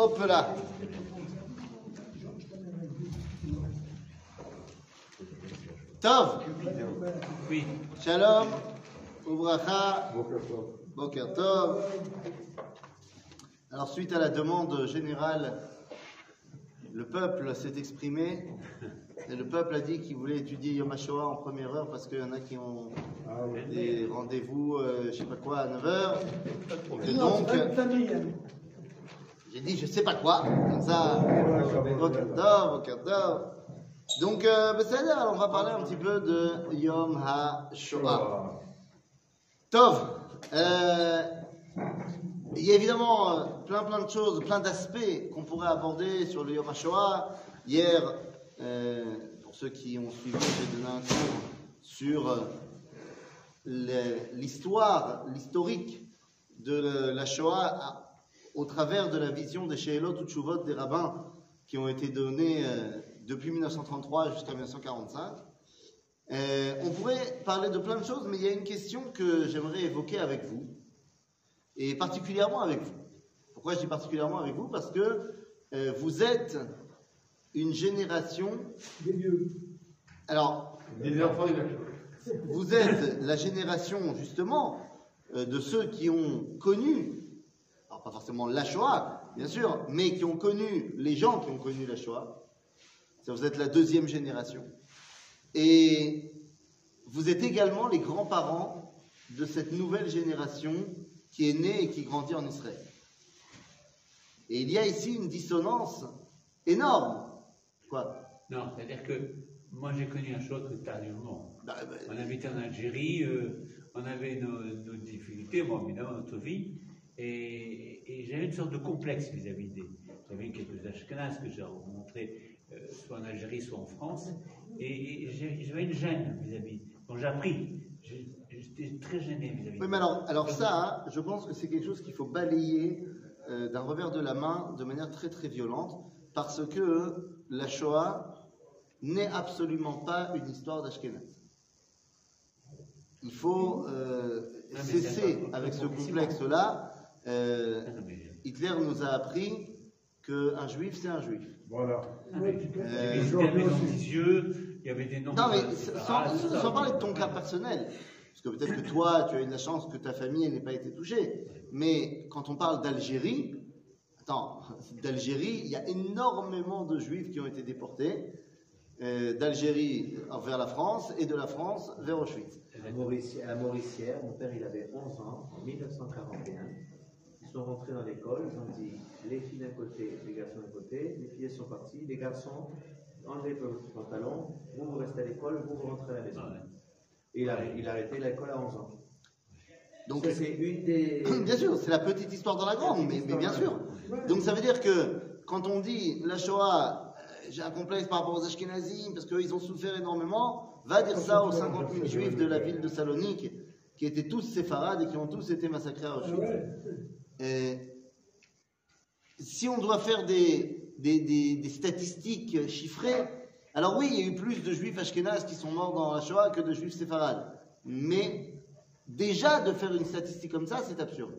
Hop là. Tov. Oui. Shalom. Ouvracha. Boker Tov. Alors, suite à la demande générale, le peuple s'est exprimé. Et le peuple a dit qu'il voulait étudier Yom HaShoah en première heure parce qu'il y en a qui ont des rendez-vous, euh, je sais pas quoi, à 9h. Et donc, j'ai dit je sais pas quoi. Comme ça, Tov. Donc, euh, ben, dire, on va parler un petit peu de Yom HaShoah. Tov, euh, il y a évidemment euh, plein plein de choses, plein d'aspects qu'on pourrait aborder sur le Yom HaShoah. Hier, euh, pour ceux qui ont suivi, j'ai donné un cours sur euh, l'histoire, l'historique de la Shoah au travers de la vision des Sheelot ou Tshuvot des rabbins qui ont été donnés euh, depuis 1933 jusqu'à 1945. Euh, on pourrait parler de plein de choses, mais il y a une question que j'aimerais évoquer avec vous, et particulièrement avec vous. Pourquoi je dis particulièrement avec vous? Parce que euh, vous êtes une génération. Alors, vous êtes la génération justement de ceux qui ont connu, alors pas forcément la Shoah, bien sûr, mais qui ont connu les gens qui ont connu la Shoah. Vous êtes la deuxième génération. Et vous êtes également les grands-parents de cette nouvelle génération qui est née et qui grandit en Israël. Et il y a ici une dissonance énorme. Quoi? Non, c'est-à-dire que moi j'ai connu un choc tardivement. Bah, bah, On habitait en Algérie, euh, on avait nos, nos difficultés, bon, évidemment, notre vie, et, et j'avais une sorte de complexe vis-à-vis des. J'avais quelques Ashkenazes que j'ai rencontrés euh, soit en Algérie, soit en France, et, j'avais une gêne vis-à-vis. Donc j'ai appris. J'étais très gêné vis-à-vis. Oui, mais alors, alors ça, je pense que c'est quelque chose qu'il faut balayer euh, d'un revers de la main de manière très très violente, parce que la Shoah n'est absolument pas une histoire d'Ashkenaz. Il faut euh, cesser avec ce complexe-là. Euh, Hitler nous a appris qu'un juif, c'est un juif. Voilà. ah, Euh, Il y avait dans les yeux, il y avait des noms. Non, mais sans, parler de ton cas personnel, parce que peut-être que toi, tu as eu de la chance que ta famille n'ait pas été touchée, mais quand on parle d'Algérie, attends, d'Algérie, il y a énormément de juifs qui ont été déportés, euh, d'Algérie vers la France et de la France vers Auschwitz. À Maurici- à Mauricière, mon père il avait 11 ans, en 1941. Ils sont rentrés dans l'école, ils ont dit les filles d'un côté, les garçons d'un côté, les filles sont parties, les garçons enlevez vos pantalons, vous vous restez à l'école, vous vous rentrez à la maison. Ouais. Et il a, il a arrêté l'école à 11 ans. Donc, c'est une des. bien sûr, c'est la petite histoire dans la grande, mais, mais bien sûr. Donc ça veut dire que quand on dit la Shoah, euh, j'ai un complexe par rapport aux Ashkenazim parce qu'ils ont souffert énormément, va dire ça aux 50 000 juifs de la ville de Salonique qui étaient tous séfarades et qui ont tous été massacrés à Auschwitz. Et si on doit faire des, statistiques chiffrées, alors oui, il y a eu plus de juifs ashkénazes qui sont morts dans la que de juifs séfarades. Mais déjà de faire une statistique comme ça, c'est absurde.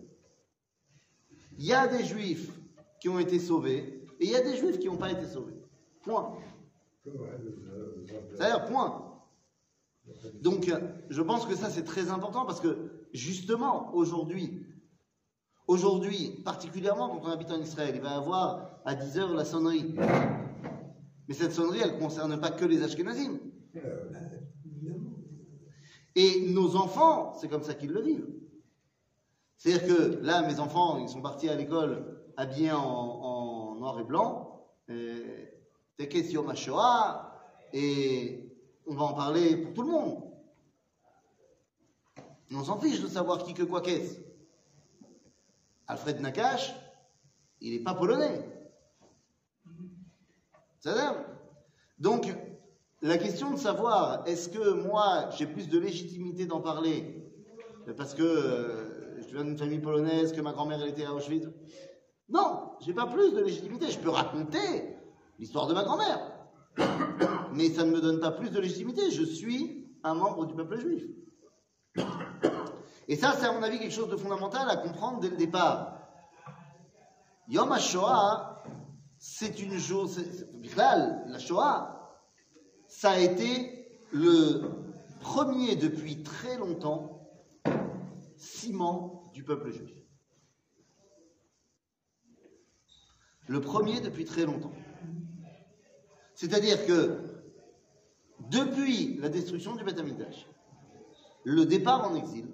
Il y a des juifs qui ont été sauvés et il y a des juifs qui n'ont pas été sauvés. Point. C'est-à-dire, point. Donc, euh, je pense que ça, c'est très important parce que, justement, aujourd'hui, aujourd'hui, particulièrement quand on habite en Israël, il va y avoir à 10 heures la sonnerie. Mais cette sonnerie, elle ne concerne pas que les Ashkenazim. Et nos enfants, c'est comme ça qu'ils le vivent. C'est-à-dire que là, mes enfants, ils sont partis à l'école habillés en, noir et blanc. Tekes Yom et on va en parler pour tout le monde. On s'en fiche de savoir qui que quoi qu'est-ce. Alfred Nakash, il n'est pas polonais. Ça va Donc, la question de savoir est-ce que moi j'ai plus de légitimité d'en parler parce que euh, je viens d'une famille polonaise, que ma grand-mère était à Auschwitz? Non, j'ai pas plus de légitimité. Je peux raconter l'histoire de ma grand-mère, mais ça ne me donne pas plus de légitimité. Je suis un membre du peuple juif. Et ça, c'est à mon avis quelque chose de fondamental à comprendre dès le départ. Yom HaShoah, c'est une Bichlal, la Shoah, ça a été le premier depuis très longtemps ciment du peuple juif. Le premier depuis très longtemps. C'est-à-dire que depuis la destruction du Beth le départ en exil,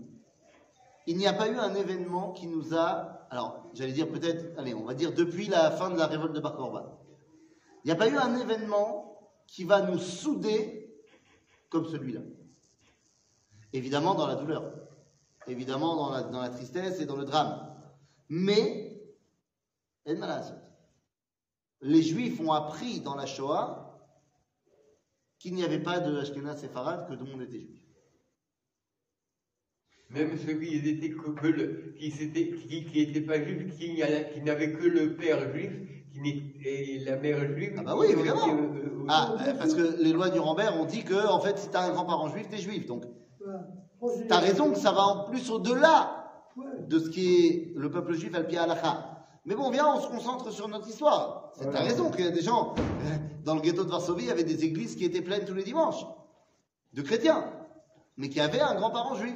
il n'y a pas eu un événement qui nous a, alors j'allais dire peut-être, allez, on va dire depuis la fin de la révolte de Bar il n'y a pas eu un événement qui va nous souder comme celui-là. Évidemment dans la douleur, évidemment dans la, tristesse et dans le drame. Mais, les Juifs ont appris dans la Shoah qu'il n'y avait pas de Ashkenaz que tout le monde était juif. Même ceux qui étaient que, que le, qui qui, qui pas juifs, qui, n'y a- qui n'avaient que le père juif, qui n'est- et la mère juive. Ah bah oui, évidemment. été, euh, euh, Ah, euh, parce que les lois du Rambert ont dit que, en fait, si t'as un grand-parent juif, t'es juif. Donc, t'as raison que ça va en plus au-delà de ce qui est le peuple juif al pied halakha. Mais bon, viens, on se concentre sur notre histoire. C'est t'as raison qu'il y a des gens, euh, dans le ghetto de Varsovie, il y avait des églises qui étaient pleines tous les dimanches, de chrétiens, mais qui avaient un grand-parent juif.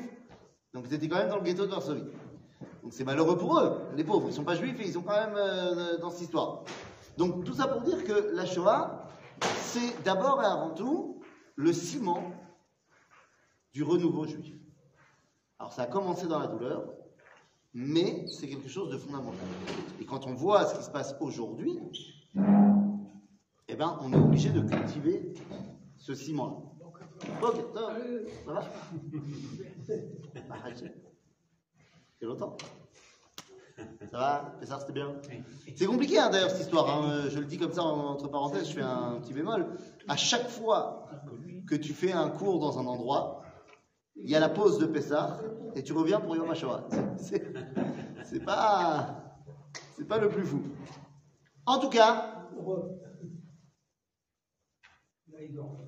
Donc, ils étaient quand même dans le ghetto de Varsovie. Donc, c'est malheureux pour eux, les pauvres. Ils sont pas juifs et ils sont quand même euh, dans cette histoire. Donc, tout ça pour dire que la Shoah, c'est d'abord et avant tout le ciment du renouveau juif. Alors ça a commencé dans la douleur, mais c'est quelque chose de fondamental. Et quand on voit ce qui se passe aujourd'hui, eh ben, on est obligé de cultiver ce ciment-là. Ok, ça va Ça va Bah, Hachem. C'est longtemps. Ça va Pessar, c'était bien C'est compliqué hein, d'ailleurs cette histoire. hein. Je le dis comme ça entre parenthèses, je fais un petit bémol. À chaque fois que tu fais un cours dans un endroit, il y a la pause de Pessah et tu reviens pour Yom HaShoah. C'est pas, c'est pas le plus fou. En tout cas,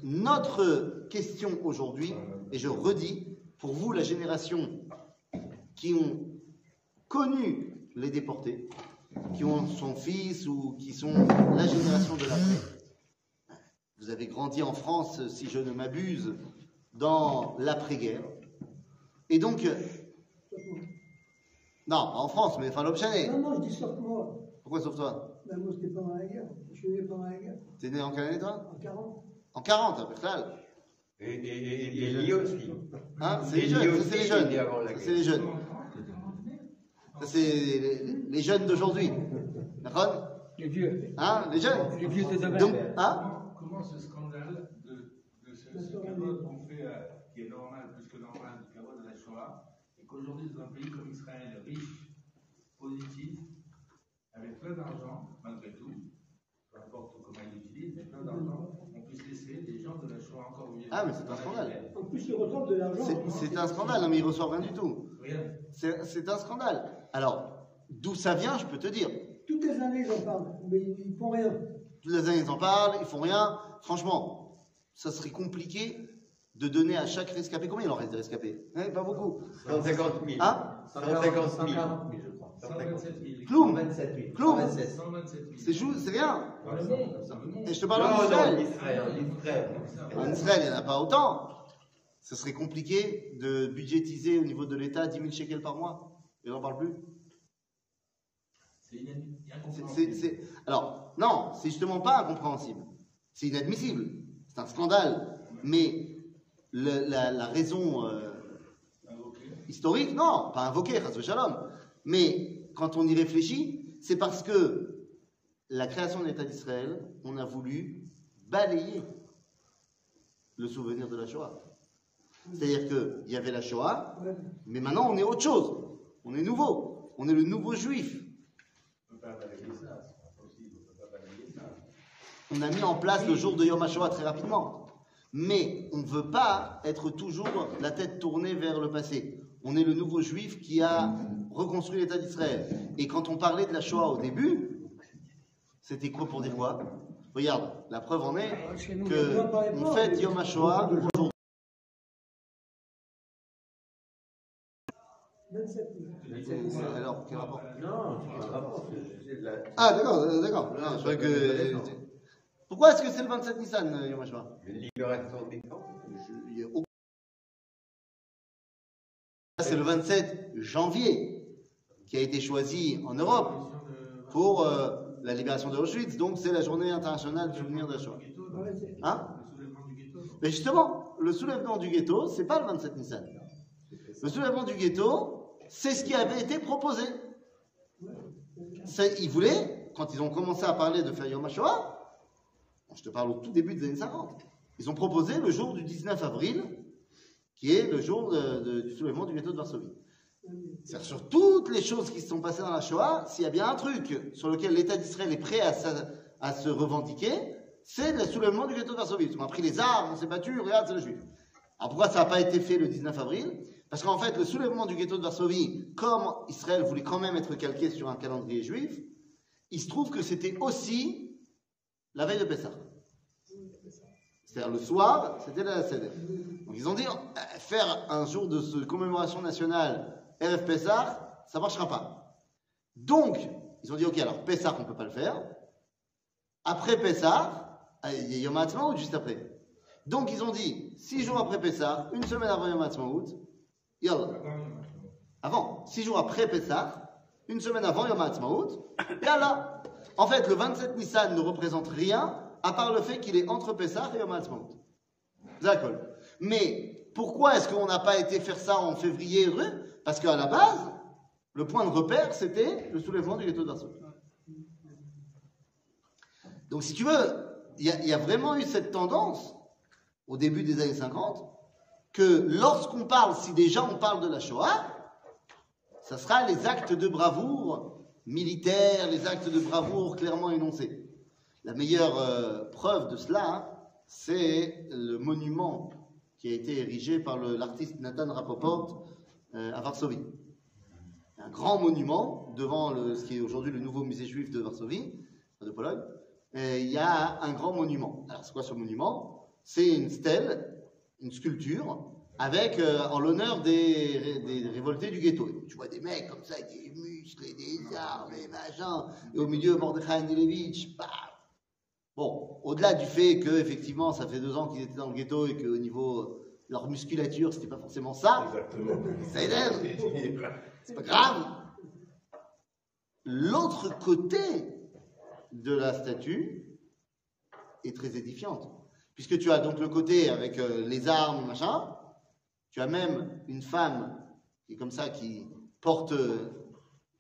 notre question aujourd'hui, et je redis, pour vous, la génération qui ont connu les déportés, qui ont son fils ou qui sont la génération de l'après. Vous avez grandi en France, si je ne m'abuse, dans l'après-guerre. Et donc, non, pas en France, mais enfin l'objet. Non, non, je dis sauf moi. Pourquoi sauf toi? Ben, moi, c'était pendant la guerre. Je suis né pendant la guerre, T'es né en quelle année toi? En 40. En 40, à Bethel. Et, et, et, et Lee aussi. Hein c'est les jeunes, c'est les jeunes. C'est les jeunes. Ça, c'est les, les jeunes d'aujourd'hui. D'accord? Les vieux. Hein Les jeunes Les vieux de demain. Donc, hein? Comment, ce scandale de, de ce, ce qu'on fait, euh, qui est normal, plus que normal, du cavode de la Shoah, et qu'aujourd'hui, dans un pays comme Israël, riche, positif, avec plein d'argent, malgré tout, peu importe comment il l'utilise, mais plein d'argent, on puisse laisser des gens de la Shoah encore vivants. Ah, mais c'est un scandale. En plus, ils reçoivent de l'argent. C'est- un scandale, non, mais ils reçoivent rien du tout. Rien. C'est un scandale. Alors, d'où ça vient, je peux te dire. Toutes les années, ils en parlent, mais ils ne font rien. Toutes les années, ils en parlent, ils font rien. Franchement, ça serait compliqué de donner à chaque rescapé. Combien il en reste de rescapés? Hein, Pas beaucoup. 150 000. Hein? 150 000. 140 000, je crois. 127 000. Cloum 127 000. Cloum 127. 127 000. C'est rien. Et je te parle en Israël. l'Israël, l'Israël. En Israël, il n'y en a pas autant. Ce serait compliqué de budgétiser au niveau de l'État 10 000 shekels par mois. Et on n'en parle plus. C'est Alors, non, c'est justement pas incompréhensible. C'est inadmissible. C'est un scandale. Mais le- la, la raison euh, historique, non, pas invoquée, shalom. Mais quand on y réfléchit, c'est parce que la création de l'État d'Israël, on a voulu balayer le souvenir de la Shoah. C'est-à-dire qu'il y avait la Shoah, mais maintenant on est autre chose. On est nouveau. On est le nouveau juif. On a mis en place le jour de Yom HaShoah très rapidement. Mais on ne veut pas être toujours la tête tournée vers le passé. On est le nouveau juif qui a reconstruit l'État d'Israël. Et quand on parlait de la Shoah au début, c'était quoi pour dire quoi? Regarde, la preuve en est que on fête Yom HaShoah aujourd'hui. 27 000. C'est- Alors, quel rapport? Ah, d'accord, euh, d'accord. Non, je croyais que. Pourquoi est-ce que c'est le 27 Nissan, euh, Yom HaShoah? Il y a C'est le 27 janvier qui a été choisi en Europe pour euh, la libération de Auschwitz, donc c'est la journée internationale du souvenir de la Shoah. Hein? Mais justement, le soulèvement du ghetto, c'est pas le 27 Nissan. Le soulèvement du ghetto, c'est ce qui avait été proposé. Ils voulaient, quand ils ont commencé à parler de faire Yom je te parle au tout début des années 50, ils ont proposé le jour du 19 avril, qui est le jour du soulèvement du ghetto de Varsovie. Sur toutes les choses qui se sont passées dans la Shoah, s'il y a bien un truc sur lequel l'État d'Israël est prêt à, se revendiquer, c'est le soulèvement du ghetto de Varsovie. Qu'on a pris les armes, on s'est battu, regarde, c'est le juif. Alors pourquoi ça n'a pas été fait le 19 avril? Parce qu'en fait, le soulèvement du ghetto de Varsovie, comme Israël voulait quand même être calqué sur un calendrier juif, il se trouve que c'était aussi la veille de Pessah. C'est-à-dire le soir, c'était la Seder. Donc ils ont dit, euh, faire un jour de ce- commémoration nationale RF Pessah, ça ne marchera pas. Donc, ils ont dit, ok, alors Pessah, on ne peut pas le faire. Après Pessah, euh, il y a Yom juste après. Donc ils ont dit, six jours après Pessah, une semaine avant Yom HaAtzmaut, yallah. Avant, six jours après Pessah, une semaine avant Yom HaAtzmaut, yallah. En fait, le 27 Nissan ne représente rien, à part le fait qu'il est entre Pessah et Yom. D'accord. Mais pourquoi est-ce qu'on n'a pas été faire ça en février Parce qu'à la base, le point de repère, c'était le soulèvement du ghetto de Varsovie. Donc, si tu veux, il y, a- il y a vraiment eu cette tendance, au début des années 50, que lorsqu'on parle, si déjà on parle de la Shoah, ça sera les actes de bravoure militaires, les actes de bravoure clairement énoncés. La meilleure euh, preuve de cela, hein, c'est le monument qui a été érigé par l'artiste Nathan Rapoport euh, à Varsovie. Un grand monument devant ce qui est aujourd'hui le nouveau musée juif de Varsovie, de Pologne. Il y a un grand monument. Alors c'est quoi ce monument? C'est une stèle, une sculpture, avec euh, en l'honneur des, ré- des révoltés du ghetto. Tu vois des mecs comme ça, des muscles et des armes et machin, et au milieu Mordechai Andelevich, paf Bon, au-delà du fait que effectivement, ça fait deux ans qu'ils étaient dans le ghetto et qu'au niveau euh, leur musculature, c'était pas forcément ça. Exactement. Ça énerve. C'est pas grave. L'autre côté de la statue est très édifiante. Puisque tu as donc le côté avec euh, les armes, machin. Tu as même une femme qui est comme ça, qui porte euh,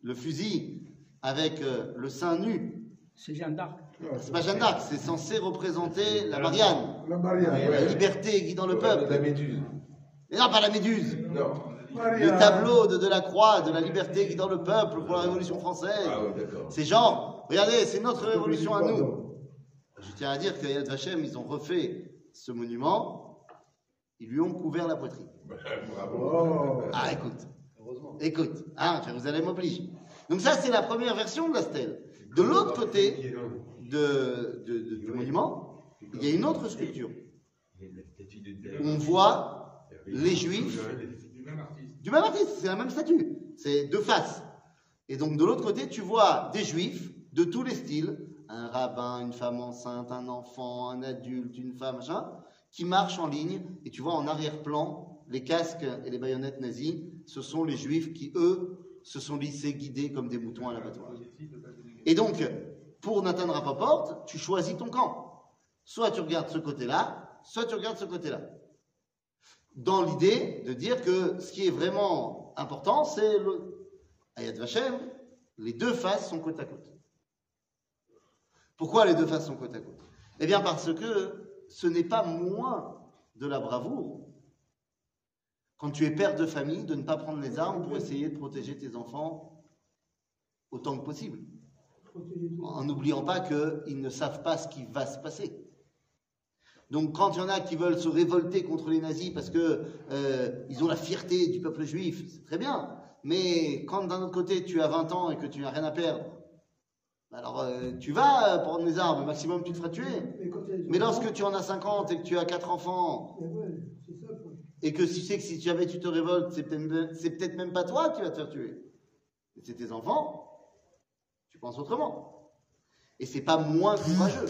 le fusil avec le sein nu. C'est Jeanne d'Arc. C'est pas Jeanne d'Arc, c'est censé représenter la Marianne. La Marianne, La ouais. liberté guidant le La peuple. méduse. Mais non, pas la méduse. Non. Le tableau de, de la croix, de la liberté guidant le peuple pour la Révolution française. Ah ouais, d'accord. C'est genre, regardez, c'est notre révolution à nous. Je tiens à dire qu'à Yad Vashem, ils ont refait ce monument, ils lui ont couvert la poitrine. Bravo. Ah, écoute, écoute, hein, vous allez m'obliger. Donc ça, c'est la première version de la stèle. De l'autre côté du monument, il y a une autre sculpture. On voit les Juifs Du même artiste. c'est la même statue, c'est deux faces. Et donc de l'autre côté, tu vois des juifs de tous les styles, un rabbin, une femme enceinte, un enfant, un adulte, une femme, machin, qui marchent en ligne, et tu vois en arrière-plan les casques et les baïonnettes nazis, ce sont les juifs qui, eux, se sont laissés guider comme des moutons à l'abattoir. Et donc, pour Nathan Rapaport, tu choisis ton camp. Soit tu regardes ce côté-là, soit tu regardes ce côté-là dans l'idée de dire que ce qui est vraiment important, c'est le Ayat Vashem, les deux faces sont côte à côte. Pourquoi les deux faces sont côte à côte? Eh bien parce que ce n'est pas moins de la bravoure quand tu es père de famille de ne pas prendre les armes pour essayer de protéger tes enfants autant que possible, en n'oubliant pas qu'ils ne savent pas ce qui va se passer. Donc quand il y en a qui veulent se révolter contre les nazis parce que euh, ils ont la fierté du peuple juif, c'est très bien. Mais quand d'un autre côté tu as 20 ans et que tu n'as rien à perdre, alors euh, tu vas prendre les armes, au maximum tu te feras tuer. Mais lorsque tu en as 50 et que tu as 4 enfants, ouais, ça, quoi. et que si tu sais que si jamais tu te révoltes, c'est peut-être même pas toi qui vas te faire tuer, c'est tes enfants, penses autrement. Et c'est pas moins courageux.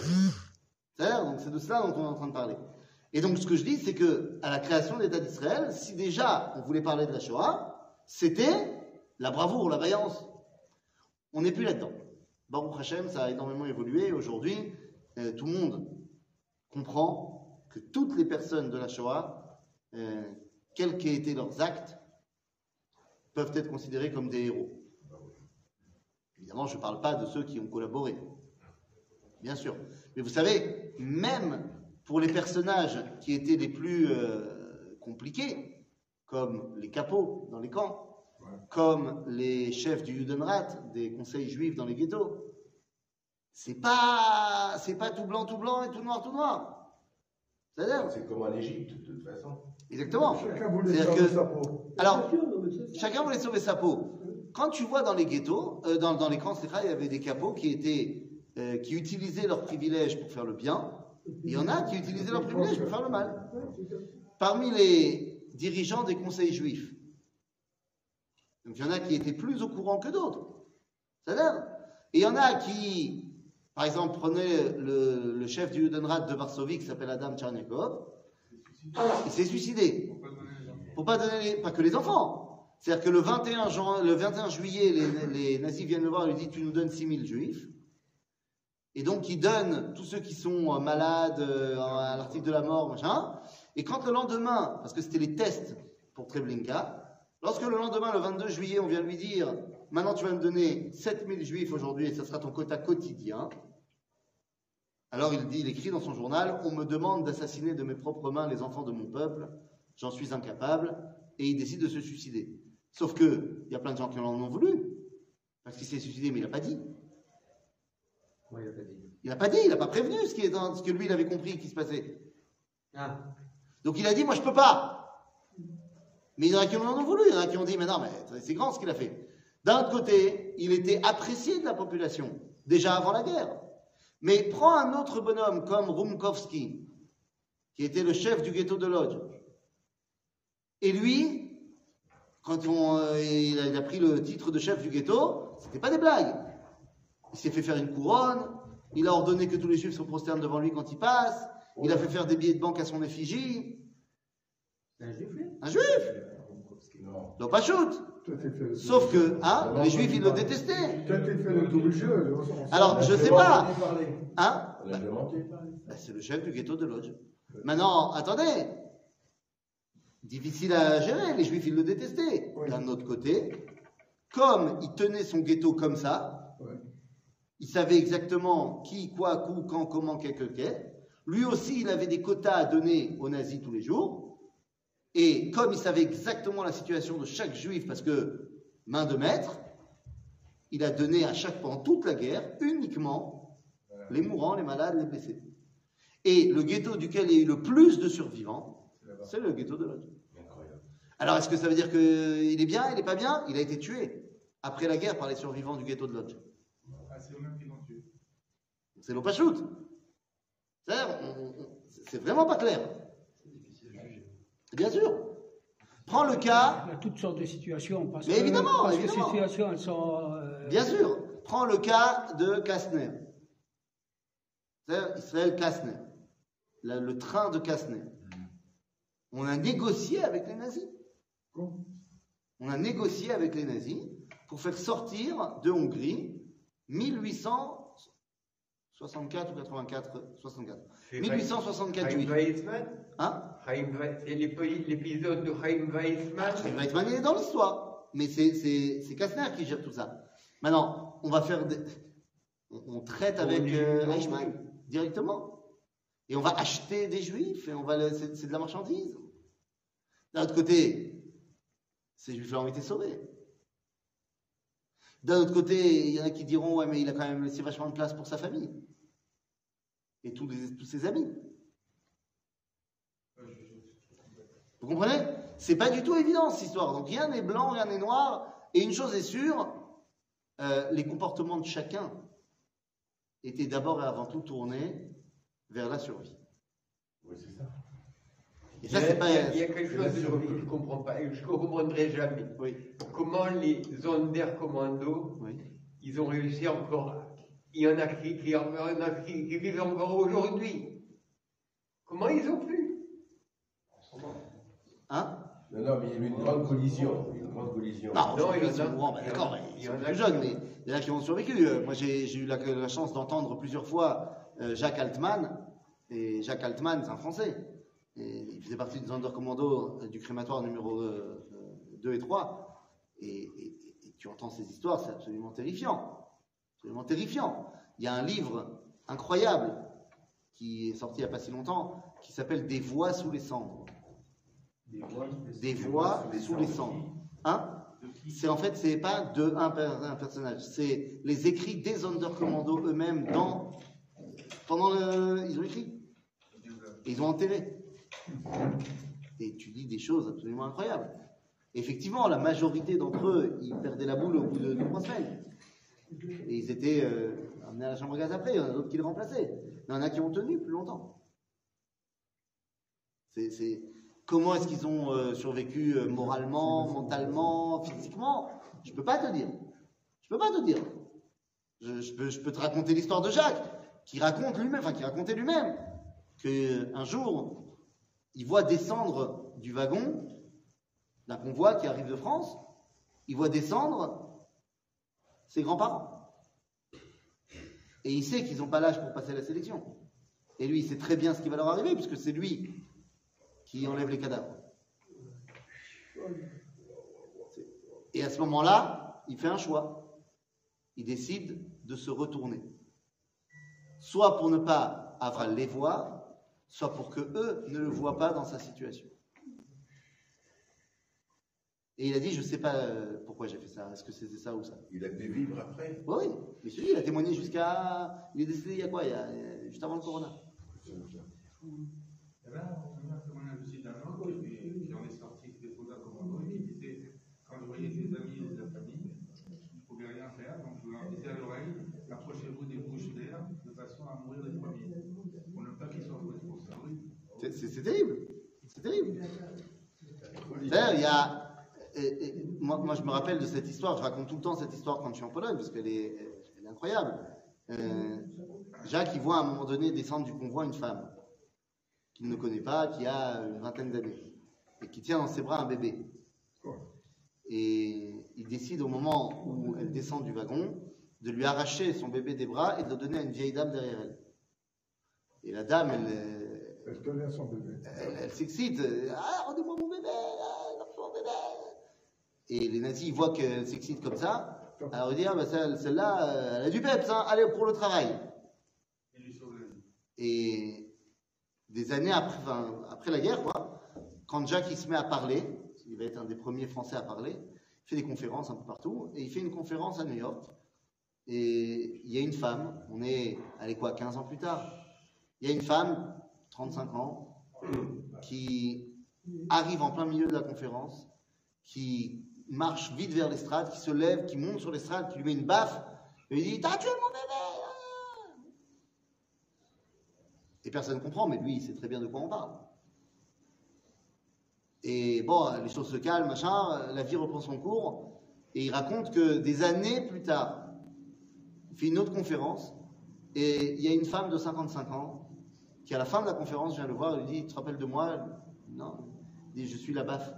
C'est-à-dire, donc c'est de cela dont on est en train de parler. Et donc ce que je dis, c'est que à la création de l'État d'Israël, si déjà on voulait parler de la Shoah, c'était la bravoure, la vaillance. On n'est plus là-dedans. Baruch Hashem, ça a énormément évolué. Aujourd'hui, euh, tout le monde comprend que toutes les personnes de la Shoah, euh, quels qu'aient été leurs actes, peuvent être considérés comme des héros. Évidemment, je ne parle pas de ceux qui ont collaboré. Bien sûr. Mais vous savez, même pour les personnages qui étaient les plus euh, compliqués, comme les capots dans les camps, comme les chefs du Judenrat, des conseils juifs dans les ghettos, c'est pas, c'est pas tout blanc, tout blanc et tout noir, tout noir. C'est comme en Égypte, de toute façon. Exactement. Chacun voulait sauver que- sa peau. Alors, chacun voulait sauver sa peau. Quand tu vois dans les ghettos, euh, dans, dans les camps, il y avait des capots qui étaient, euh, qui utilisaient leurs privilèges pour faire le bien. Il y en a qui utilisaient leurs privilèges pour faire le mal. Parmi les dirigeants des conseils juifs, donc il y en a qui étaient plus au courant que d'autres. C'est-à-dire, et il y en a qui, par exemple, prenaient le, le chef du Judenrat de Varsovie qui s'appelle Adam Tcherniakov, il s'est suicidé. Pour pas donner les- pas que les enfants. C'est-à-dire que le 21, juin- le 21 juillet, les, nazis viennent le voir et lui disent Tu nous donnes 6000 juifs. Et donc, ils donnent tous ceux qui sont euh, malades, euh, à l'article de la mort, machin. Et quand le lendemain, parce que c'était les tests pour Treblinka, lorsque le lendemain, le 22 juillet, on vient lui dire Maintenant, tu vas me donner 7000 juifs aujourd'hui et ça sera ton quota quotidien. Alors il dit, il écrit dans son journal, on me demande d'assassiner de mes propres mains les enfants de mon peuple, j'en suis incapable, et il décide de se suicider. Sauf que il y a plein de gens qui en ont voulu, parce qu'il s'est suicidé, mais il n'a pas dit. Il a pas dit. Il n'a pas dit, il n'a pas prévenu ce, qui est dans, ce que lui il avait compris qui se passait. Ah, Donc il a dit, moi je peux pas. Mais il y en a qui en ont voulu, il y en a qui ont dit, mais non, mais c'est grand ce qu'il a fait. D'un autre côté, il était apprécié de la population, déjà avant la guerre. Mais prends un autre bonhomme comme Rumkowski, qui était le chef du ghetto de Lodz. Et lui, quand on, euh, il, a, il a pris le titre de chef du ghetto, c'était pas des blagues. Il s'est fait faire une couronne, il a ordonné que tous les juifs se prosternent devant lui quand il passe, il a fait faire des billets de banque à son effigie. c'est un juif, lui? Un juif Non. Donc pas shoot Sauf que, hein, les juifs, ils le détestaient. Alors, je sais pas, hein? Bah, C'est le chef du ghetto de Lodz. Maintenant, attendez. Difficile à gérer, les juifs, ils le détestaient. Oui. D'un autre côté, comme il tenait son ghetto comme ça, il savait exactement qui, quoi, où, quand, comment, quel, que, quel. Lui aussi, il avait des quotas à donner aux nazis tous les jours. Et comme il savait exactement la situation de chaque juif, parce que main de maître, il a donné à chaque, pendant toute la guerre, uniquement les mourants, les malades, les blessés. Et le ghetto duquel il y a eu le plus de survivants, c'est le ghetto de Lodz. Incroyable. Alors, est-ce que ça veut dire qu'il est bien, il n'est pas bien? Il a été tué après la guerre par les survivants du ghetto de Lodz. Ah, c'est eux-mêmes qui l'ont tué. C'est on- c'est vraiment pas clair. Bien sûr. Prends le cas, Il y a toutes sortes de situations. Parce Mais que, évidemment, parce évidemment. que ces situations, elles sont. euh, bien sûr, prends le cas de Kastner. C'est-à-dire Israël Kastner. Le, le train de Kastner. On a négocié avec les nazis. On a négocié avec les nazis pour faire sortir de Hongrie 1864 ou 84, 64. C'est 1864 Chaim juifs. Weizmann? Hein? C'est l'épi- l'épisode de Chaim Weizmann? Chaim Weizmann, il est dans l'histoire. Mais c'est, Kastner qui gère tout ça. Maintenant, on va faire des... on, on traite avec euh. Eichmann directement. Et on va acheter des juifs et on va c'est, de la marchandise. D'un autre côté, ces juifs-là ont été sauvés. D'un autre côté, il y en a qui diront Ouais, mais il a quand même laissé vachement de place pour sa famille. Et tous ses amis. Vous comprenez? C'est pas du tout évident cette histoire. Donc rien n'est blanc, rien n'est noir. Et une chose est sûre, euh, les comportements de chacun étaient d'abord et avant tout tournés vers la survie. Oui, c'est ça. Et ça, il, y a, c'est pas. il y a- il y a quelque chose que je ne comprends pas et que je ne comprendrai jamais. Oui. Comment les Zonder Commando, Oui. ils ont réussi encore. Il y en a qui, qui, en- il y en a qui- qui vivent encore aujourd'hui. Comment ils ont pu? Hein? Non, non, mais il y a eu une grande collision. Une grande collision. Non, Non, il y en a- a- d'accord, mais il y en a plus jeunes, mais il y en a qui ont survécu. Euh, Moi, j'ai eu la, la chance d'entendre plusieurs fois Jacques Altman, et Jacques Altman, c'est un Français. Et il faisait partie des Undercommando euh, du crématoire numéro 2 et 3. Et, et- et tu entends ces histoires, c'est absolument terrifiant. Absolument terrifiant. Il y a un livre incroyable qui est sorti il n'y a pas si longtemps, qui s'appelle Des voix sous les cendres. Des voix sous les cendres. Hein? C'est en fait, c'est pas de un, un personnage, c'est les écrits des Undercommando eux-mêmes dans pendant le, ils ont écrit, Et ils ont enterré. Et tu dis des choses absolument incroyables. Effectivement, la majorité d'entre eux, ils perdaient la boule au bout de trois semaines. Et ils étaient euh, amenés à la chambre à gaz après. Il y en a d'autres qui les remplaçaient. Il y en a qui ont tenu plus longtemps. Comment est-ce qu'ils ont euh, survécu euh, moralement, mentalement, physiquement? Je peux pas te dire. Je peux pas te dire. Je peux te raconter l'histoire de Jacques, qui raconte lui-même, enfin qui racontait lui-même, qu'un jour, il voit descendre du wagon d'un convoi qui arrive de France, il voit descendre ses grands-parents. Et il sait qu'ils n'ont pas l'âge pour passer la sélection. Et lui, il sait très bien ce qui va leur arriver, puisque c'est lui qui enlève les cadavres. Et à ce moment-là, il fait un choix. Il décide de se retourner. Soit pour ne pas Avral les voir, soit pour que eux ne le voient pas dans sa situation. Et il a dit, je ne sais pas euh, pourquoi j'ai fait ça. Est-ce que c'était ça ou ça? Il a pu vivre après. Oui, mais celui il a témoigné jusqu'à... Il est décédé il y a quoi? Il y a, euh, Juste avant le corona. Il y avait un un témoignage aussi d'un homme qui, qui en est sorti, qui était soldat commando, et qui disait quand je voyais ses amis et sa famille, je ne pouvais rien faire, donc je leur disais à l'oreille approchez-vous des bouches d'air de façon à mourir les premiers. Pour ne pas qu'ils soient fouettés pour ça, oui. C'est- C'est c'est terrible. C'est terrible. D'ailleurs, il y a. et- et moi, moi, je me rappelle de cette histoire. Je raconte tout le temps cette histoire quand je suis en Pologne parce qu'elle est, elle est incroyable. Euh, Jacques, il voit à un moment donné descendre du convoi une femme qu'il ne connaît pas, qui a une vingtaine d'années et qui tient dans ses bras un bébé. Et il décide au moment où elle descend du wagon de lui arracher son bébé des bras et de le donner à une vieille dame derrière elle. Et la dame, elle, euh, Elle tenait son bébé. elle, elle s'excite. Ah, rendez-moi mon bébé, ah, rendez-moi mon bébé. Et les nazis, ils voient qu'elle s'excite comme ça. Alors ils disent, ah, bah, celle- celle-là, euh, elle a du peps, hein, allez pour le travail. Et des années après, enfin, après la guerre, quoi, quand Jacques il se met à parler, il va être un des premiers Français à parler, il fait des conférences un peu partout, et il fait une conférence à New York. Et il y a une femme, on est, allez quoi, 15 ans plus tard, il y a une femme, 35 ans, qui arrive en plein milieu de la conférence, qui marche vite vers l'estrade, qui se lève, qui monte sur l'estrade, qui lui met une baffe, et lui dit T'as tué mon bébé ah Et personne ne comprend, mais lui, il sait très bien de quoi on parle. Et bon, les choses se calment, machin, la vie reprend son cours, et il raconte que des années plus tard, il fait une autre conférence, et il y a une femme de 55 ans qui, à la fin de la conférence, vient le voir lui dit Tu te rappelles de moi? Non. Il dit Je suis la baffe.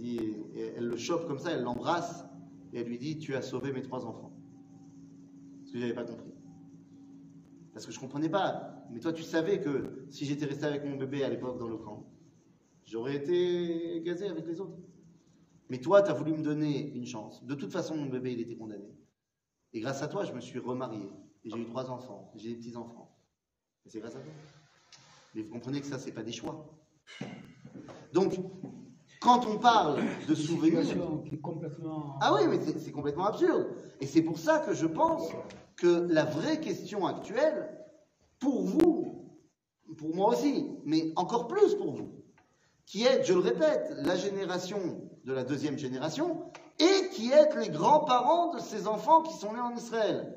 Elle le chope comme ça, elle l'embrasse, et elle lui dit Tu as sauvé mes trois enfants. Ce que j'avais pas compris. Parce que je comprenais pas. Mais toi, tu savais que si j'étais resté avec mon bébé à l'époque dans le camp, j'aurais été gazé avec les autres. Mais toi, tu as voulu me donner une chance. De toute façon, mon bébé, il était condamné. Et grâce à toi, je me suis remarié. Et j'ai eu trois enfants. J'ai des petits-enfants. Et c'est grâce à toi. Mais vous comprenez que ça, c'est pas des choix. Donc, quand on parle de souvenirs. complètement. Ah oui, mais c'est- complètement absurde. Et c'est pour ça que je pense que la vraie question actuelle, pour vous, pour moi aussi, mais encore plus pour vous, qui est, je le répète, la génération de la deuxième génération, et qui est les grands-parents de ces enfants qui sont nés en Israël.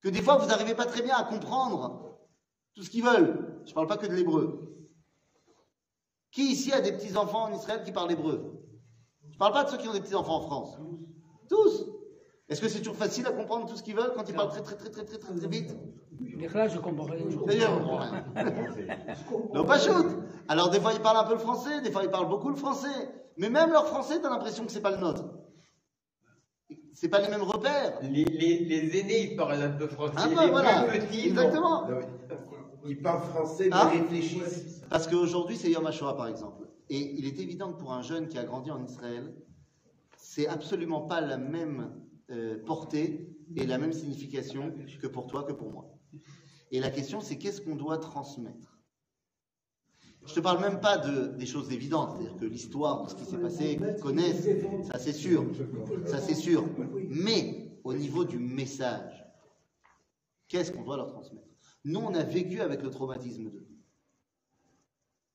Que des fois, vous n'arrivez pas très bien à comprendre tout ce qu'ils veulent. Je parle pas que de l'hébreu. Qui ici a des petits-enfants en Israël qui parlent hébreu? Je parle pas de ceux qui ont des petits-enfants en France. Tous Est-ce que c'est toujours facile à comprendre tout ce qu'ils veulent quand ils parlent très très très très très très, très vite? Mais là, je comprends rien. D'ailleurs. Non, pas shoot. Alors des fois ils parlent un peu le français, des fois ils parlent beaucoup le français. Mais même leur français, t'as l'impression que c'est pas le nôtre. C'est pas les mêmes repères. Les, les, les aînés, ils parlent un peu français. Un les peu, voilà. plus petits, non. Exactement. Non, Ils parlent français, mais ils réfléchissent. Parce qu'aujourd'hui, c'est Yom HaShoah, par exemple. Et il est évident que pour un jeune qui a grandi en Israël, c'est absolument pas la même euh, portée et la même signification que pour toi, que pour moi. Et la question, c'est qu'est-ce qu'on doit transmettre? Je te parle même pas de, des choses évidentes, c'est-à-dire que l'histoire, de ce qui s'est passé, qu'ils connaissent, ça c'est sûr, ça c'est sûr. Mais au niveau du message, qu'est-ce qu'on doit leur transmettre? Nous, on a vécu avec le traumatisme d'eux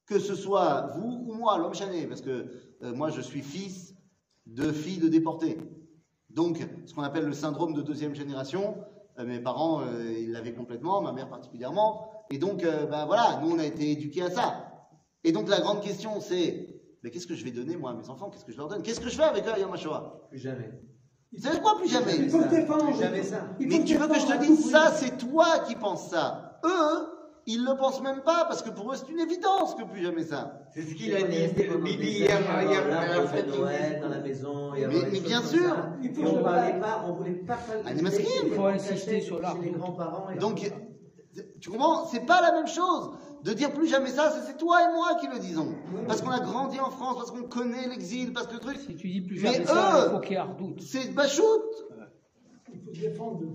que ce soit vous ou moi, l'homme chané, parce que euh, moi je suis fils de filles de déportés. Donc, ce qu'on appelle le syndrome de deuxième génération, euh, mes parents, euh, l'avaient complètement, ma mère particulièrement, et donc, ben voilà, nous on a été éduqués à ça. Et donc la grande question c'est, mais qu'est-ce que je vais donner moi à mes enfants? Qu'est-ce que je leur donne? Qu'est-ce que je fais avec eux Yom Plus jamais. Vous savez quoi Plus jamais défendre. Ça. Mais tu veux que je te dise ça, c'est toi qui penses ça. Eux, ils le pensent même pas, parce que pour eux c'est une évidence que plus jamais ça. C'est ce qu'il a dit, Bibi, hier, hier, à la fête de Noël dans la maison. il y avait Mais- bien sûr. Et on que- parlait pas, on voulait pas. Il faut insister sur les grands-parents. Donc, tu comprends? C'est pas la même chose. De dire plus jamais ça, c'est- toi et moi qui le disons. Parce qu'on a grandi en France, parce qu'on connaît l'exil, parce que le truc. Si tu dis plus Mais jamais ça, eux- il faut qu'il y. C'est Bachout.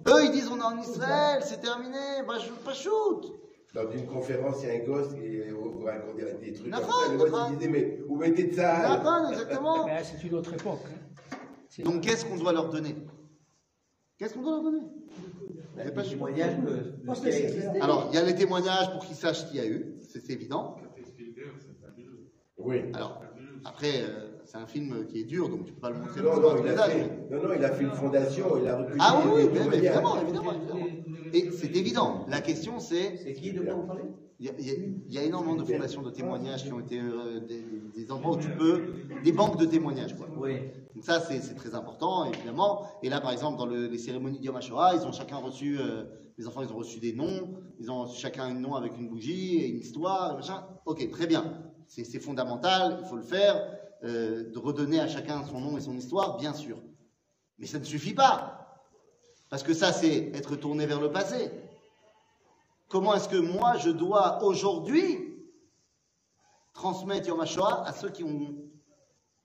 Eux, ils disent on est en Israël, c'est terminé. Bachout, Bachout. Dans une conférence, il y a un gosse qui vous raconte des trucs. Le gosse, il disait, mais vous mettez ça? La fin, exactement. Mais c'est une autre époque. hein. Donc, qu'est-ce qu'on doit leur donner? Qu'est-ce qu'on doit leur donner? De, ce qui a existé. Alors, il y a les témoignages pour qu'ils sachent qu'il y a eu, c'est c'est évident. Oui. Alors, après, euh, c'est un film qui est dur, donc tu peux pas le montrer Non, non, il a fait, non, non, il a fait une fondation, il a recueilli Ah oui, oui, mais- évidemment, évidemment, évidemment. Et c'est évident. La question, c'est C'est qui de quoi vous parlez? Il y, a, il y a- énormément de fondations de témoignages qui ont été euh, des, des endroits où tu peux, des banques de témoignages. Quoi. Oui. Donc ça, c'est très important, évidemment. Et là, par exemple, dans le- les cérémonies de Yom ils ont chacun reçu, euh, les enfants, ils ont reçu des noms, ils ont reçu chacun un nom avec une bougie et une histoire, machin. Ok, très bien. C'est fondamental, il faut le faire, euh, de redonner à chacun son nom et son histoire, bien sûr. Mais ça ne suffit pas. Parce que ça, c'est être tourné vers le passé. Comment est-ce que moi, je dois aujourd'hui transmettre Yom HaShoah à ceux qui ont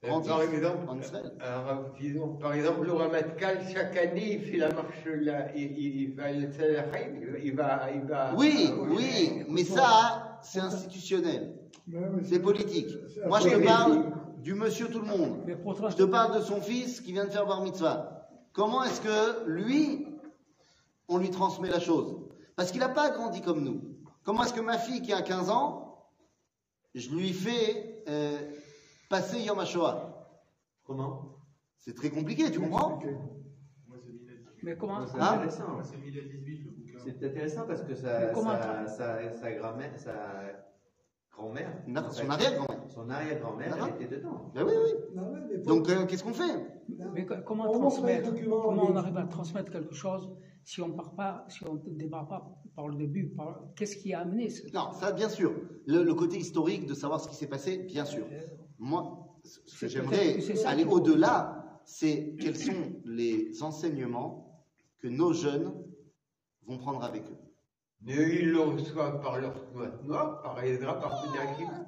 grandi Par exemple, en Israël? alors, disons, par exemple, le Ramatkal, chaque année, il fait la marche, là, il, va, il va, il va, il va. Oui, euh, oui, mais ça, c'est institutionnel, c'est politique. Moi, je te parle du monsieur tout le monde. Je te parle de son fils qui vient de faire bar mitzvah. Comment est-ce que lui, on lui transmet la chose? Parce qu'il n'a pas grandi comme nous. Comment est-ce que ma fille qui a 15 ans, je lui fais euh, passer Yom HaShoah? Comment? C'est très compliqué, tu comprends? Mais comment? C'est Hein? intéressant. C'est intéressant parce que Mais sa, comment sa, sa, sa grand-mère, Son arrière-grand-mère. son arrière-grand-mère, elle était dedans. Ben oui, oui. Bah ouais, mais faut- Donc, euh, qu'est-ce qu'on fait? Mais co- comment transmettre Comment on arrive à transmettre quelque chose si on part pas, si on ne démarre pas par le début par... Qu'est-ce qui a amené ce... Non, ça, bien sûr. Le, le côté historique de savoir ce qui s'est passé, bien sûr. Moi, ce que j'aimerais aller au-delà, c'est quels sont les enseignements que nos jeunes vont prendre avec eux. Mais ils le reçoivent par leur par Ezra, par.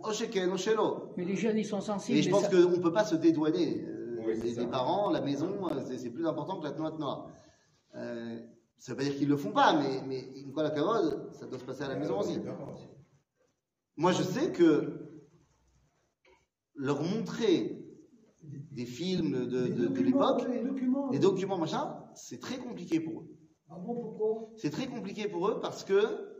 Osheken, Oshelo. Mais les jeunes, ils sont sensibles. Et je pense ça- qu'on ne peut pas se dédouaner. Euh, Oui, les, parents, la maison, euh, c'est c'est plus important que la noix noire. Euh, ça veut pas dire qu'ils le font pas, mais, mais une fois la cavode, ça doit se passer à la maison aussi. Moi, je sais que leur montrer des films de, les de- de documents, l'époque, Les documents. des documents, machin, c'est très compliqué pour eux. Ah bon, pourquoi? C'est très compliqué pour eux parce que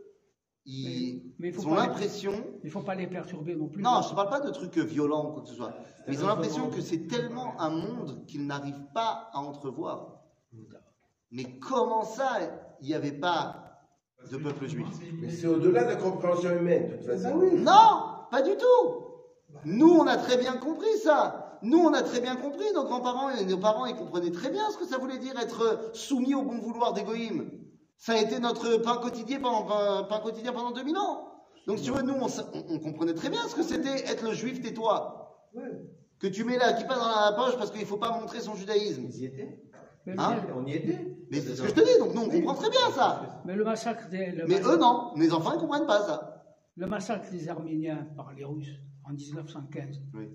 ils, Mais ont pas les- l'impression. Il ne faut pas les perturber non plus. Non, je ne parle pas de trucs violents ou quoi que ce soit. Mais ils ont l'impression que c'est tellement un monde qu'ils n'arrivent pas à entrevoir. Mais comment ça, il n'y avait pas de peuple juif? Mais c'est au-delà de la compréhension humaine, de toute façon. Non, pas du tout. Nous, on a très bien compris ça. Nous, on a très bien compris. Nos grands-parents et nos parents, ils comprenaient très bien ce que ça voulait dire être soumis au bon vouloir d'Égoïm. Ça a été notre pain quotidien pendant, pain, pain quotidien pendant 2000 ans. Donc, si tu veux, nous, on, on- on comprenait très bien ce que c'était être le juif tais-toi. Que tu mets la kippa dans la poche parce qu'il ne faut pas montrer son judaïsme. Ils y étaient. Mais, Hein On y était. Mais c'est ce que je te dis, donc nous, on comprend très bien ça. mais le massacre des, le Mais massacre- eux, non. Les enfants, ils ne comprennent pas ça. le massacre des Arméniens par les Russes en 1915, Oui.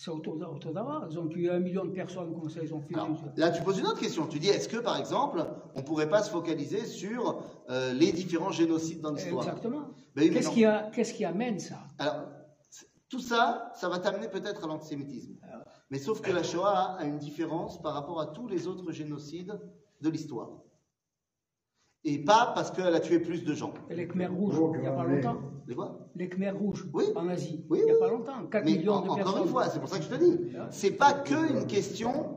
C'est autour autour. Ils ont tué un million de personnes comme ça, ils ont fait Alors, là, tu poses une autre question. Tu dis, est-ce que, par exemple, on ne pourrait pas se focaliser sur euh, les différents génocides dans l'histoire? Exactement. Ben Qu'est-ce qui, amène ça? Alors, tout ça, ça va t'amener peut-être à l'antisémitisme. Mais sauf que la Shoah a une différence par rapport à tous les autres génocides de l'histoire. Et pas parce qu'elle a tué plus de gens. Et les Khmers rouges, il n'y a pas longtemps. Les quoi? Les Khmers rouges Oui. en Asie, Oui, il n'y a pas longtemps. 4 Mais millions en- de encore personnes. une fois, c'est pour ça que je te dis, c'est pas que une question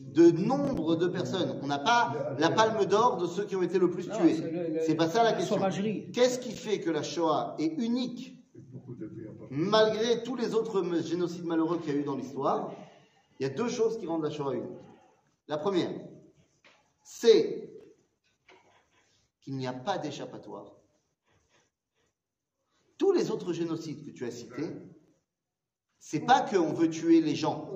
de nombre de personnes. On n'a pas la palme d'or de ceux qui ont été le plus Non, tués. c'est pas ça la la question. Qu'est-ce qui fait que la Shoah est unique malgré tous les autres génocides malheureux qu'il y a eu dans l'histoire, il y a deux choses qui rendent la Shoah unique. La première, c'est qu'il n'y a pas d'échappatoire. Tous les autres génocides que tu as cités, c'est pas qu'on veut tuer les gens,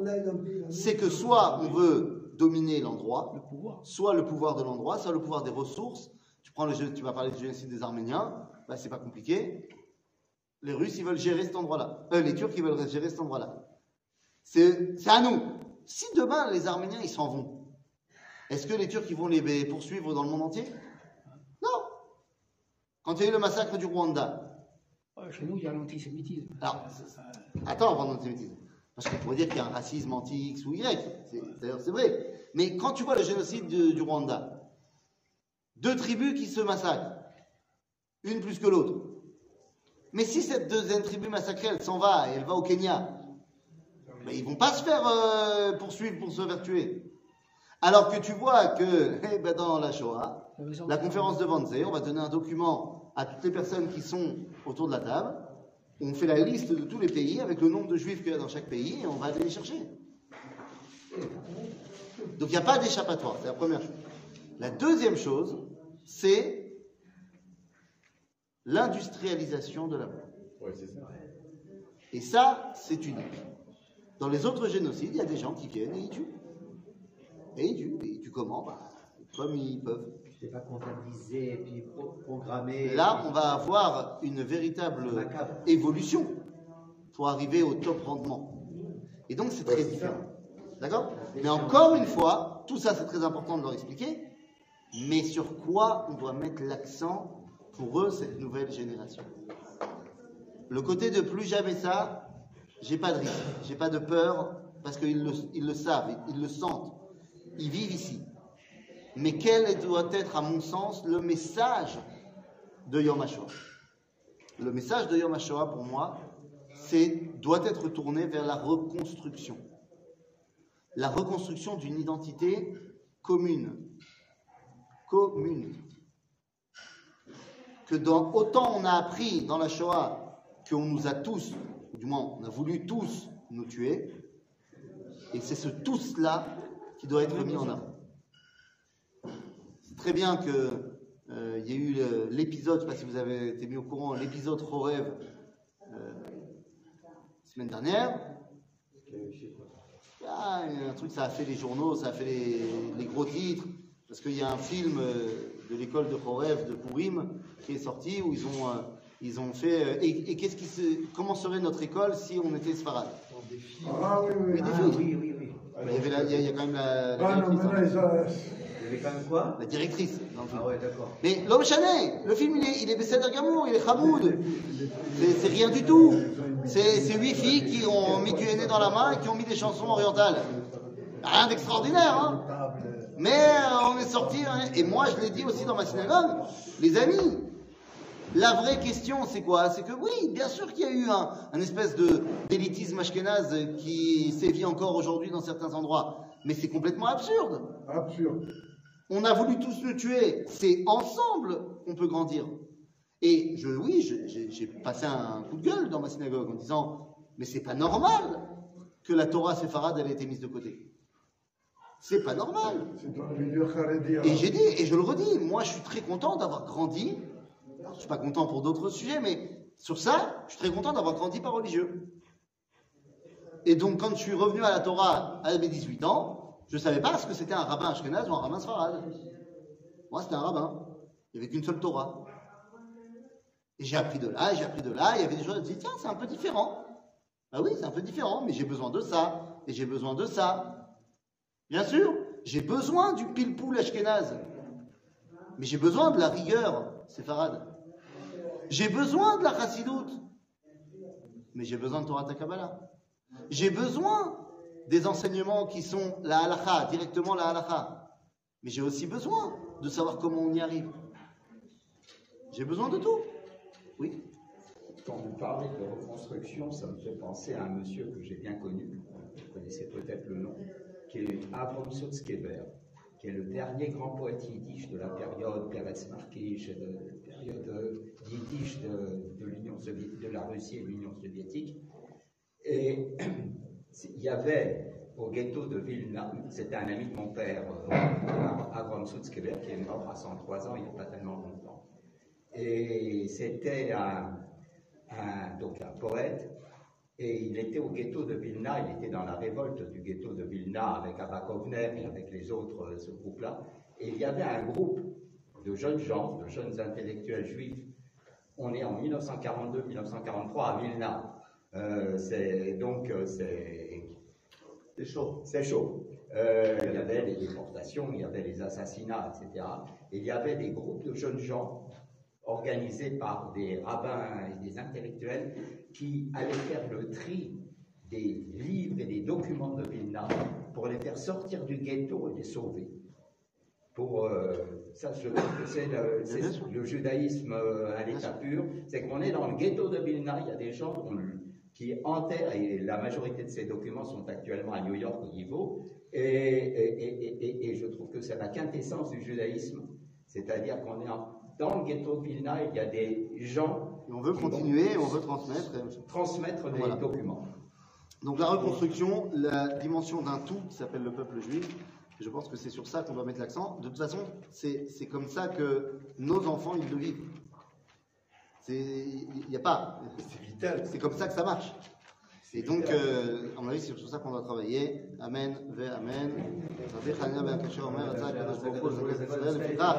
c'est que soit on veut dominer l'endroit, soit le pouvoir de l'endroit, soit le pouvoir des ressources. Tu prends le jeu, tu vas parler du génocide des Arméniens, bah, c'est pas compliqué. Les Russes, ils veulent gérer cet endroit-là. Euh, les Turcs, ils veulent gérer cet endroit-là. C'est à nous. Si demain les Arméniens, ils s'en vont, est-ce que les Turcs, ils vont les poursuivre dans le monde entier? Non. Quand il y a eu le massacre du Rwanda, Chez nous, il y a l'antisémitisme. Alors, Attends avant l'antisémitisme. Parce qu'on pourrait dire qu'il y a un racisme anti-X ou Y. D'ailleurs, c'est vrai. Mais quand tu vois le génocide du, du Rwanda, deux tribus qui se massacrent, une plus que l'autre. Mais si cette deuxième tribu massacrée, elle s'en va et elle va au Kenya, ben, ils vont pas se faire euh, poursuivre pour se faire tuer. Alors que tu vois que eh ben, dans la Shoah, la conférence de Wannsee, on va donner un document à toutes les personnes qui sont autour de la table. On fait la liste de tous les pays avec le nombre de juifs qu'il y a dans chaque pays et on va aller les chercher. Donc il n'y a pas d'échappatoire, c'est la première chose. La deuxième chose, c'est l'industrialisation de la mort. Ouais, c'est ça. Et ça, c'est unique. Dans les autres génocides, il y a des gens qui viennent et ils tuent. Et ils tuent. Et ils tuent comment? Bah, Comme ils peuvent. C'est pas comptabilisé et puis pro- programmé. Là, on va avoir une véritable Macabre. évolution pour arriver au top rendement. Et donc, c'est très différent. D'accord Mais encore une fois, tout ça, c'est très important de leur expliquer. Mais sur quoi on doit mettre l'accent pour eux, cette nouvelle génération? Le côté de plus jamais ça, j'ai pas de risque, j'ai pas de peur, parce qu'ils le, ils le savent, ils le sentent. Ils vivent ici. Mais quel doit être, à mon sens, le message de Yom HaShoah? Le message de Yom HaShoah, pour moi, doit être tourné vers la reconstruction. La reconstruction d'une identité commune. Commune. Que autant on a appris dans la Shoah qu'on nous a tous, ou du moins on a voulu tous nous tuer, et c'est ce tous-là qui doit être mis en avant. Très bien que euh, il y a eu l'épisode, je ne sais pas si vous avez été mis au courant, l'épisode Rorev euh, semaine dernière. Ah, il y a un truc, ça a fait les journaux, ça a fait les, les gros titres, parce qu'il y a un film euh, de l'école de Rorev de Purim qui est sorti où ils ont, euh, ils ont fait. euh, et et qu'est-ce qui se, comment serait notre école si on était Sfarad Ah oui, oui. Oui, Ah des filles. oui, oui, oui. Il y, avait la- il y a- il y a quand même la, la Ah non, mais là, Il y avait quand même quoi La directrice dans le film. Ah ouais, d'accord. Mais l'homme chané, le film il est, il est Besséder Gamour, il est Hamoud. C'est rien du tout. C'est c'est huit filles qui ont mis du henné dans la main et qui ont mis des chansons orientales. Rien d'extraordinaire, hein. Mais euh, on est sorti, hein, et moi je l'ai dit aussi dans ma synagogue, les amis, la vraie question c'est quoi? C'est que oui, bien sûr qu'il y a eu un, un espèce de d'élitisme ashkénaze qui sévit encore aujourd'hui dans certains endroits, mais c'est complètement absurde. Absurde. On a voulu tous nous tuer. C'est ensemble qu'on peut grandir. Et je, oui, j'ai passé un coup de gueule dans ma synagogue en disant, mais c'est pas normal que la Torah séfarade ait été mise de côté. C'est pas normal. Le Haredi. Et j'ai dit, et je le redis, moi je suis très content d'avoir grandi. Alors, je suis pas content pour d'autres sujets, mais sur ça, je suis très content d'avoir grandi par religieux. Et donc, quand je suis revenu à la Torah à mes 18 ans, je savais pas ce que c'était un rabbin ashkenaz ou un rabbin sfarad. Moi, c'était un rabbin. Il n'y avait qu'une seule Torah. Et j'ai appris de là, j'ai appris de là, il y avait des choses, je me tiens, c'est un peu différent. Ah oui, c'est un peu différent, mais j'ai besoin de ça, et j'ai besoin de ça. Bien sûr, j'ai besoin du pile-poule ashkenaz. Mais j'ai besoin de la rigueur séfarade. J'ai besoin de la chassidoute. Mais j'ai besoin de Torah Takabala. J'ai besoin des enseignements qui sont la halakha, directement la halakha. Mais j'ai aussi besoin de savoir comment on y arrive. J'ai besoin de tout. Oui. Quand vous parlez de reconstruction, ça me fait penser à un monsieur que j'ai bien connu, vous connaissez peut-être le nom, qui est Avram Sotskeber, qui est le dernier grand poète yiddish de la période Peretz Markish, de la période euh, yiddish de, de de la Russie et de l'Union soviétique. Et il y avait au ghetto de Vilna, c'était un ami de mon père, euh, Avram Sotskeber, qui est mort à 103 ans il n'y a pas tellement longtemps. Et c'était un, donc un poète, et il était au ghetto de Vilna, il était dans la révolte du ghetto de Vilna avec Abba Kovner et avec les autres, euh, ce groupe-là. Et il y avait un groupe de jeunes gens, de jeunes intellectuels juifs. On est en 1942-1943 à Vilna. Euh, donc euh, c'est C'est chaud. c'est chaud. Euh, il y avait les déportations, il y avait les assassinats, etc. Et il y avait des groupes de jeunes gens organisés par des rabbins et des intellectuels qui allaient faire le tri des livres et des documents de Vilna pour les faire sortir du ghetto et les sauver. Pour euh, ça, je trouve que c'est le, judaïsme euh, à l'état pur. C'est qu'on est dans le ghetto de Vilna, il y a des gens qu'on- qui enterrent, et la majorité de ces documents sont actuellement à New York au niveau, et, et- et- et- et je trouve que c'est la quintessence du judaïsme, c'est-à-dire qu'on est en- dans le ghetto de Vilna, il y a des gens Et on veut continuer, on veut transmettre. et- transmettre des Voilà. documents. Donc la reconstruction, la dimension d'un tout qui s'appelle le peuple juif, je pense que c'est sur ça qu'on doit mettre l'accent. De toute façon, c'est comme ça que nos enfants, ils le vivent. Il n'y a pas. C'est vital. C'est comme ça que ça marche. Et donc, euh, à mon avis, c'est sur ça qu'on doit travailler. Amen, ve amen. רבי חנינא בן הקשה אומר, רצה הקדוש ברוך הוא לבקש את ישראל, לפיכך,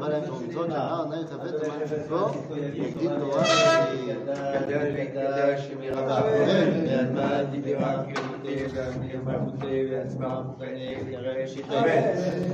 בא להם תורה מצוות, שאמר, נא יכבד למען מצוו, וגדיל תורה Amen.